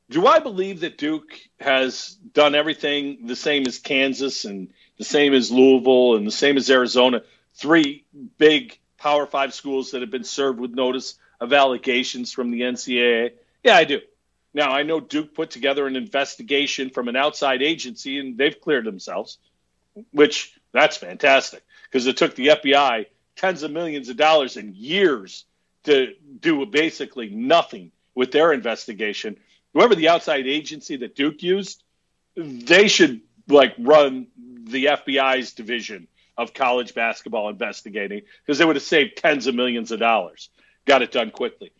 Do I believe that Duke has done everything the same as Kansas and the same as Louisville and the same as Arizona, three big Power Five schools that have been served with notice of allegations from the NCAA? Yeah, I do. Now, I know Duke put together an investigation from an outside agency and they've cleared themselves, which that's fantastic because it took the FBI tens of millions of dollars and years to do basically nothing with their investigation. Whoever the outside agency that Duke used, they should like run the FBI's division of college basketball investigating because they would have saved tens of millions of dollars. Got it done quickly.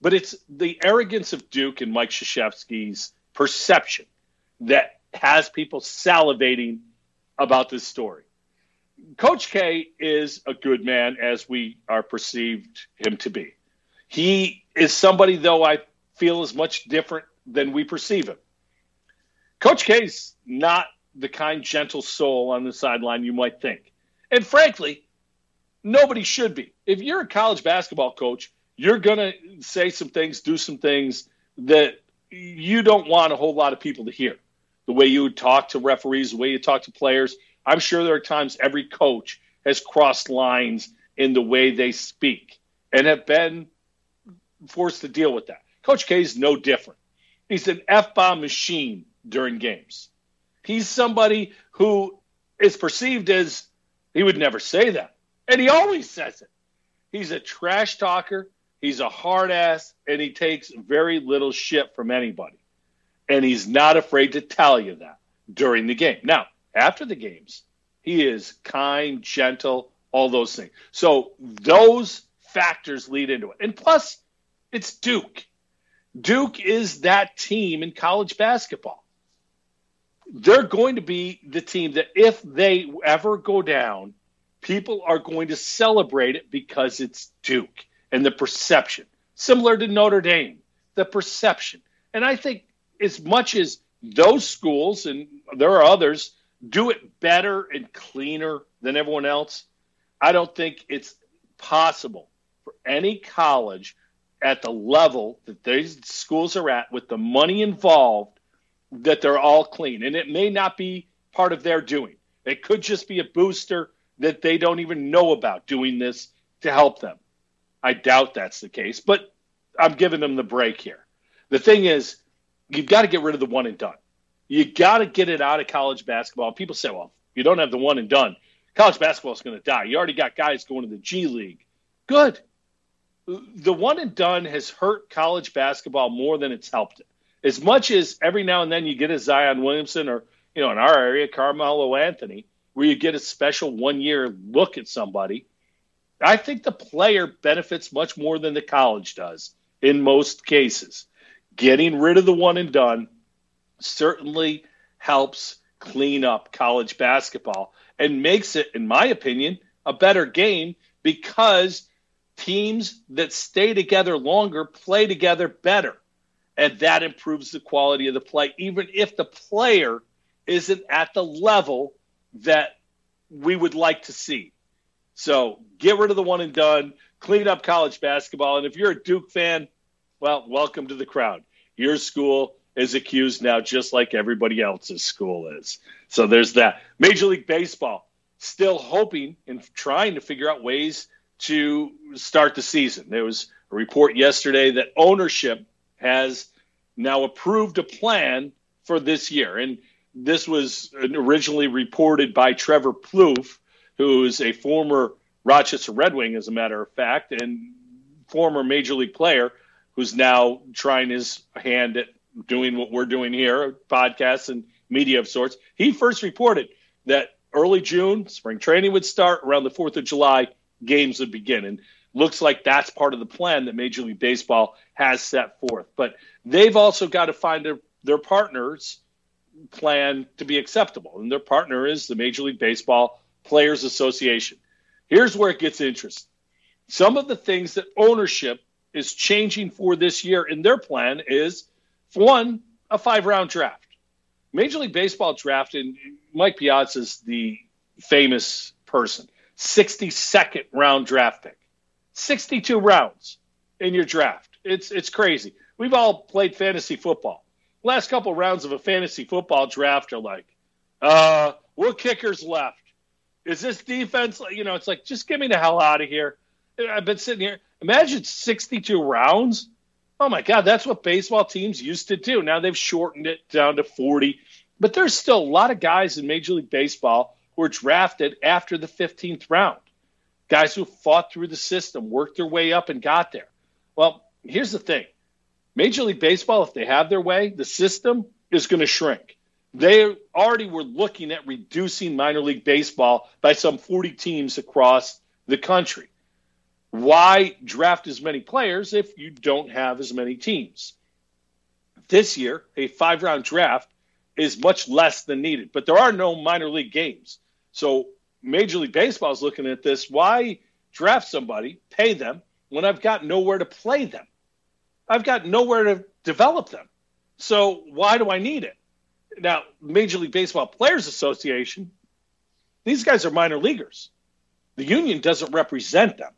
But it's the arrogance of Duke and Mike Krzyzewski's perception that has people salivating about this story. Coach K is a good man as we are perceived him to be. He is somebody, though, I feel is much different than we perceive him. Coach K's not the kind, gentle soul on the sideline you might think. And frankly, nobody should be. If you're a college basketball coach, you're going to say some things, do some things that you don't want a whole lot of people to hear. The way you talk to referees, the way you talk to players. I'm sure there are times every coach has crossed lines in the way they speak and have been forced to deal with that. Coach K is no different. He's an F bomb machine during games. He's somebody who is perceived as he would never say that. And he always says it. He's a trash talker, he's a hard ass, and he takes very little shit from anybody. And he's not afraid to tell you that during the game. Now, after the games, he is kind, gentle, all those things. So those factors lead into it. And plus, it's Duke. Duke is that team in college basketball. They're going to be the team that if they ever go down, people are going to celebrate it because it's Duke and the perception. Similar to Notre Dame, the perception. And I think as much as those schools, and there are others, do it better and cleaner than everyone else, I don't think it's possible for any college at the level that these schools are at with the money involved that they're all clean. And it may not be part of their doing. It could just be a booster that they don't even know about doing this to help them. I doubt that's the case, but I'm giving them the break here. The thing is, you've got to get rid of the one and done. You got to get it out of college basketball. People say, well, you don't have the one and done. College basketball is going to die. You already got guys going to the G League. Good the one and done has hurt college basketball more than it's helped it. As much as every now and then you get a Zion Williamson or, you know, in our area, Carmelo Anthony, where you get a special one year look at somebody, I think the player benefits much more than the college does in most cases. Getting rid of the one and done certainly helps clean up college basketball and makes it, in my opinion, a better game because teams that stay together longer play together better. And that improves the quality of the play, even if the player isn't at the level that we would like to see. So get rid of the one and done, clean up college basketball. And if you're a Duke fan, well, welcome to the crowd. Your school is accused now, just like everybody else's school is. So there's that. Major League Baseball still hoping and trying to figure out ways to start the season. There was a report yesterday that ownership has now approved a plan for this year. And this was originally reported by Trevor Plouffe, who's a former Rochester Red Wing, as a matter of fact, and former major league player who's now trying his hand at doing what we're doing here, podcasts and media of sorts. He first reported that early June, spring training would start around the 4th of July, games would begin. And looks like that's part of the plan that Major League Baseball has set forth. But they've also got to find their, partners plan to be acceptable. And their partner is the Major League Baseball Players Association. Here's where it gets interesting. Some of the things that ownership is changing for this year in their plan is one, a five round draft. Major League Baseball drafted Mike Piazza is the famous person. 62nd round draft pick. 62 rounds in your draft. It's it's crazy. We've all played fantasy football. Last couple rounds of a fantasy football draft are like, uh, what kickers left? Is this defense? You know, it's like just get me the hell out of here. I've been sitting here. Imagine 62 rounds. Oh my God, that's what baseball teams used to do. Now they've shortened it down to 40, but there's still a lot of guys in Major League Baseball who are drafted after the 15th round. Guys who fought through the system, worked their way up, and got there. Well, here's the thing Major League Baseball, if they have their way, the system is going to shrink. They already were looking at reducing minor league baseball by some 40 teams across the country. Why draft as many players if you don't have as many teams? This year, a five round draft is much less than needed, but there are no minor league games. So Major League Baseball is looking at this. Why draft somebody, pay them, when I've got nowhere to play them? I've got nowhere to develop them. So why do I need it? Now, Major League Baseball Players Association, these guys are minor leaguers. The union doesn't represent them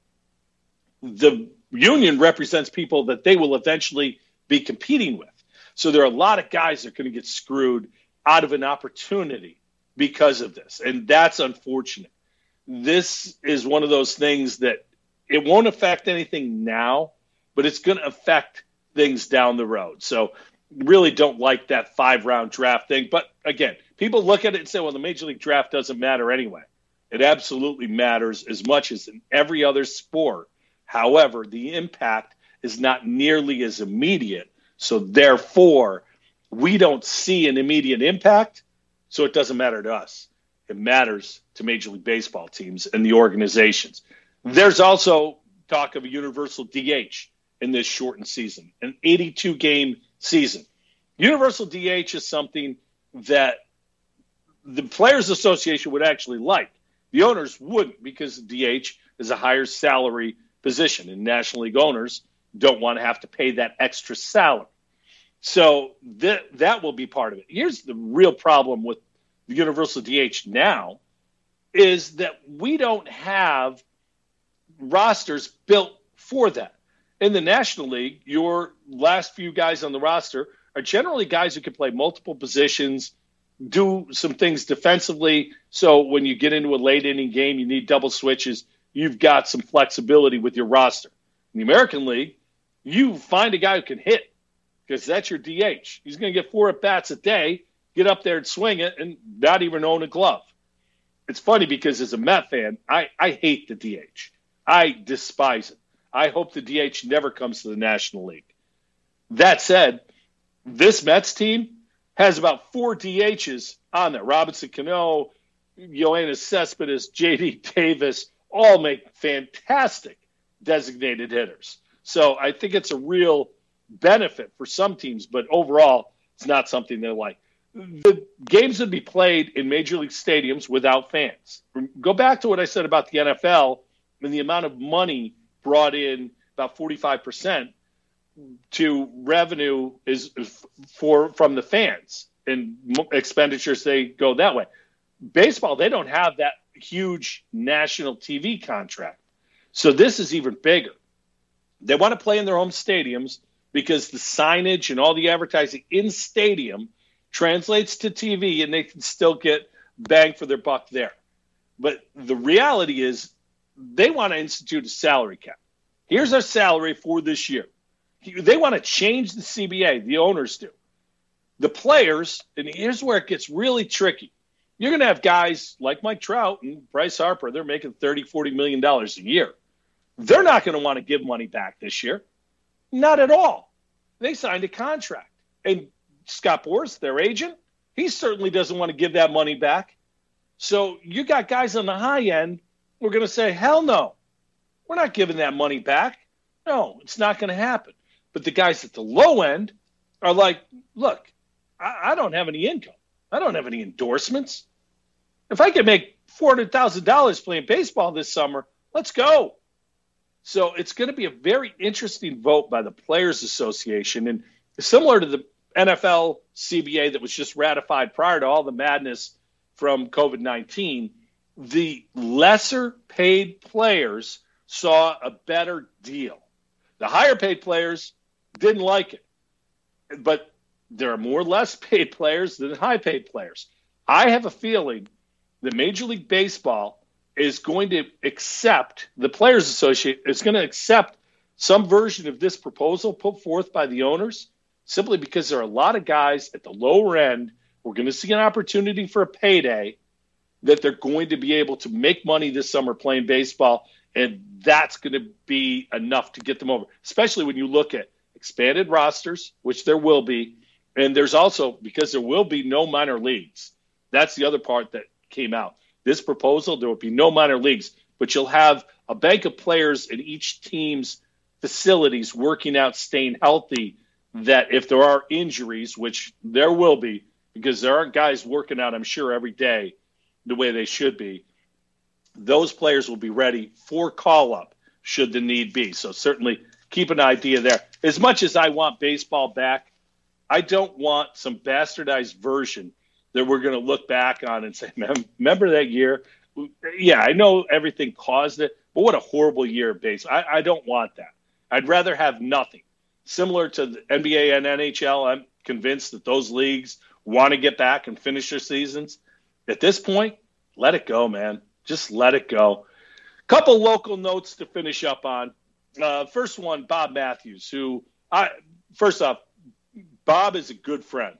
the union represents people that they will eventually be competing with. So there are a lot of guys that are going to get screwed out of an opportunity because of this. And that's unfortunate. This is one of those things that it won't affect anything now, but it's going to affect things down the road. So really don't like that five round draft thing. But again, people look at it and say, well, the major league draft doesn't matter anyway. It absolutely matters as much as in every other sport However, the impact is not nearly as immediate. So, therefore, we don't see an immediate impact. So, it doesn't matter to us. It matters to Major League Baseball teams and the organizations. There's also talk of a universal DH in this shortened season, an 82 game season. Universal DH is something that the Players Association would actually like. The owners wouldn't because DH is a higher salary position, and National League owners don't want to have to pay that extra salary. So that that will be part of it. Here's the real problem with the Universal DH now is that we don't have rosters built for that. In the National League, your last few guys on the roster are generally guys who can play multiple positions, do some things defensively. So when you get into a late inning game, you need double switches you've got some flexibility with your roster. In the American League, you find a guy who can hit because that's your DH. He's going to get four at bats a day, get up there and swing it, and not even own a glove. It's funny because as a Met fan, I, I hate the DH. I despise it. I hope the DH never comes to the National League. That said, This Mets team has about four DHs on there. Robinson Cano, Yoenis Cespedes, JD Davis, all make fantastic designated hitters. So I think it's a real benefit for some teams, but overall, it's not something they like. The games would be played in major league stadiums without fans. Go back to what I said about the NFL and the amount of money brought in about 45% to revenue is for from the fans and expenditures they go that way. Baseball, they don't have that huge national TV contract. So this is even bigger. They want to play in their home stadiums because the signage and all the advertising in stadium translates to TV and they can still get bang for their buck there. But the reality is they want to institute a salary cap. Here's our salary for this year. They want to change the CBA, the owners do. The players, and here's where it gets really tricky. You're going to have guys like Mike Trout and Bryce Harper, they're making 30, 40 million dollars a year. They're not going to want to give money back this year. Not at all. They signed a contract. And Scott Boras, their agent, he certainly doesn't want to give that money back. So you got guys on the high end we are going to say, hell no. We're not giving that money back. No, it's not going to happen. But the guys at the low end are like, look, I, I don't have any income. I don't have any endorsements. If I could make $400,000 playing baseball this summer, let's go. So it's going to be a very interesting vote by the Players Association. And similar to the NFL CBA that was just ratified prior to all the madness from COVID 19, the lesser paid players saw a better deal. The higher paid players didn't like it. But there are more less paid players than high paid players. I have a feeling that Major League Baseball is going to accept the Players Association is going to accept some version of this proposal put forth by the owners simply because there are a lot of guys at the lower end who are going to see an opportunity for a payday that they're going to be able to make money this summer playing baseball and that's going to be enough to get them over especially when you look at expanded rosters which there will be and there's also because there will be no minor leagues. That's the other part that came out this proposal, there will be no minor leagues, but you'll have a bank of players in each team's facilities working out, staying healthy. That if there are injuries, which there will be, because there aren't guys working out, I'm sure, every day the way they should be, those players will be ready for call up should the need be. So certainly keep an idea there. As much as I want baseball back, I don't want some bastardized version that we're going to look back on and say, remember that year? Yeah, I know everything caused it, but what a horrible year baseball. I, I don't want that. I'd rather have nothing. Similar to the NBA and NHL, I'm convinced that those leagues want to get back and finish their seasons. At this point, let it go, man. Just let it go. Couple local notes to finish up on. Uh, first one, Bob Matthews, who I first off, Bob is a good friend.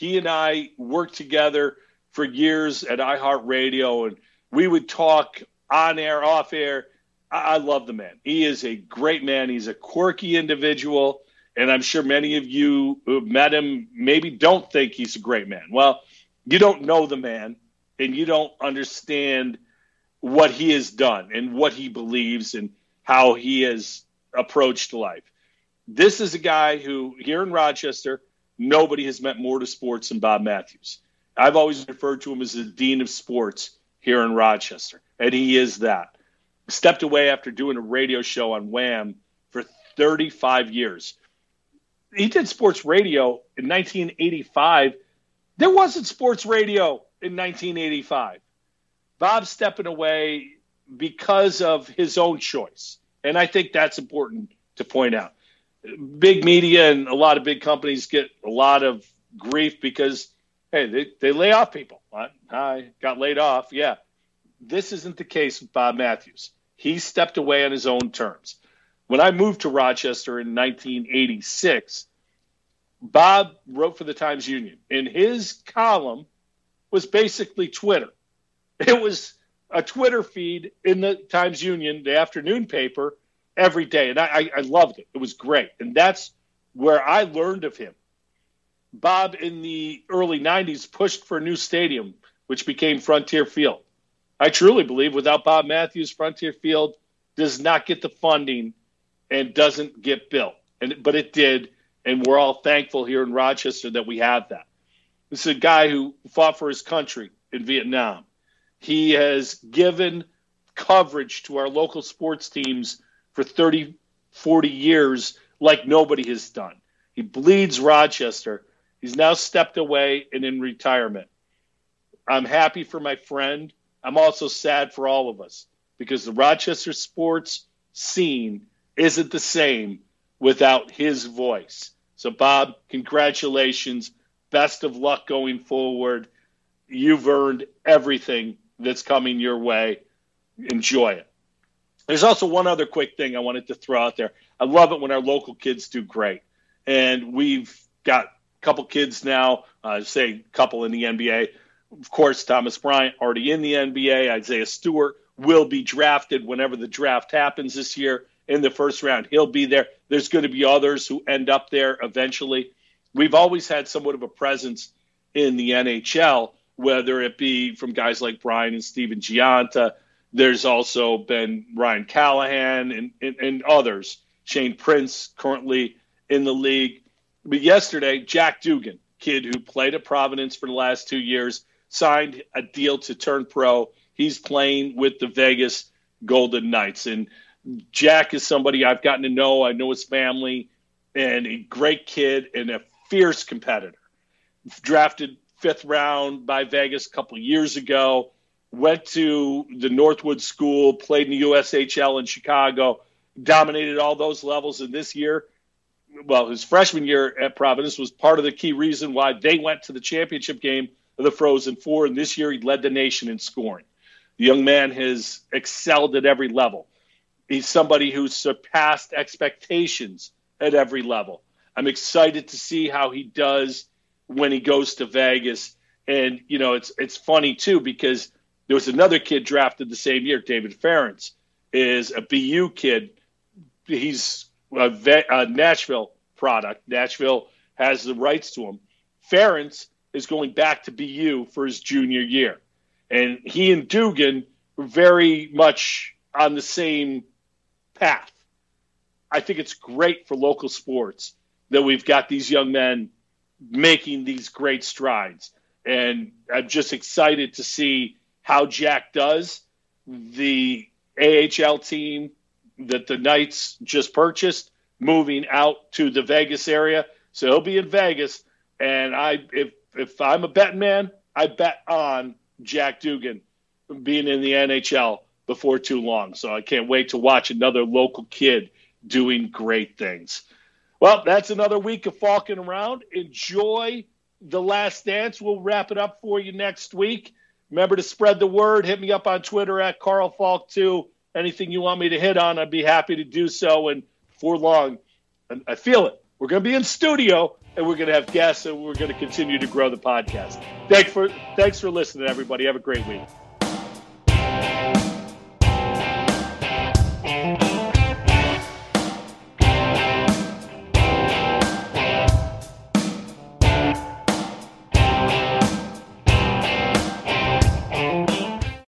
He and I worked together for years at iHeartRadio, and we would talk on air, off air. I, I love the man. He is a great man. He's a quirky individual, and I'm sure many of you who met him maybe don't think he's a great man. Well, you don't know the man, and you don't understand what he has done and what he believes and how he has approached life. This is a guy who here in Rochester nobody has meant more to sports than Bob Matthews. I've always referred to him as the dean of sports here in Rochester, and he is that. Stepped away after doing a radio show on Wham for 35 years. He did sports radio in 1985. There wasn't sports radio in 1985. Bob stepping away because of his own choice. And I think that's important to point out big media and a lot of big companies get a lot of grief because hey they, they lay off people. I, got laid off. Yeah. This isn't the case with bob matthews. He stepped away on his own terms. When i moved to rochester in 1986 bob wrote for the times union and his column was basically twitter. It was a twitter feed in the times union the afternoon paper every day, and I, I loved it. It was great, and that's where I learned of him. Bob in the early 90s pushed for a new stadium, which became Frontier Field. I truly believe without Bob Matthews, Frontier Field does not get the funding and doesn't get built. And but it did, and we're all thankful here in Rochester that we have that. This is a guy who fought for his country in Vietnam. He has given coverage to our local sports teams for 30, 40 years like nobody has done. He bleeds Rochester. He's now stepped away and in retirement. I'm happy for my friend. I'm also sad for all of us because the Rochester sports scene isn't the same without his voice. So, Bob, congratulations. Best of luck going forward. You've earned everything that's coming your way. Enjoy it. There's also one other quick thing I wanted to throw out there. I love it when our local kids do great. And we've got a couple kids now, uh, say a couple in the NBA. Of course, Thomas Bryant already in the NBA. Isaiah Stewart will be drafted whenever the draft happens this year in the first round. He'll be there. There's going to be others who end up there eventually. We've always had somewhat of a presence in the NHL, whether it be from guys like Brian and Stephen Gionta. There's also been Ryan Callahan and, and, and others. Shane Prince currently in the league. But yesterday, Jack Dugan, kid who played at Providence for the last two years, signed a deal to turn pro. He's playing with the Vegas Golden Knights. And Jack is somebody I've gotten to know. I know his family and a great kid and a fierce competitor. Drafted fifth round by Vegas a couple years ago. Went to the Northwood School, played in the USHL in Chicago, dominated all those levels. And this year, well, his freshman year at Providence was part of the key reason why they went to the championship game of the Frozen Four. And this year, he led the nation in scoring. The young man has excelled at every level. He's somebody who's surpassed expectations at every level. I'm excited to see how he does when he goes to Vegas. And you know, it's it's funny too because there was another kid drafted the same year, David Farrance, is a BU kid. He's a, a Nashville product. Nashville has the rights to him. Farrance is going back to BU for his junior year, and he and Dugan were very much on the same path. I think it's great for local sports that we've got these young men making these great strides. And I'm just excited to see how Jack does. The AHL team that the Knights just purchased moving out to the Vegas area. So he'll be in Vegas. And I if if I'm a betting man, I bet on Jack Dugan being in the NHL before too long. So I can't wait to watch another local kid doing great things. Well, that's another week of Falcon Around. Enjoy the last dance. We'll wrap it up for you next week. Remember to spread the word. Hit me up on Twitter at Carl Falk 2. Anything you want me to hit on, I'd be happy to do so. And for long, I feel it. We're going to be in studio and we're going to have guests and we're going to continue to grow the podcast. Thanks for thanks for listening, everybody. Have a great week.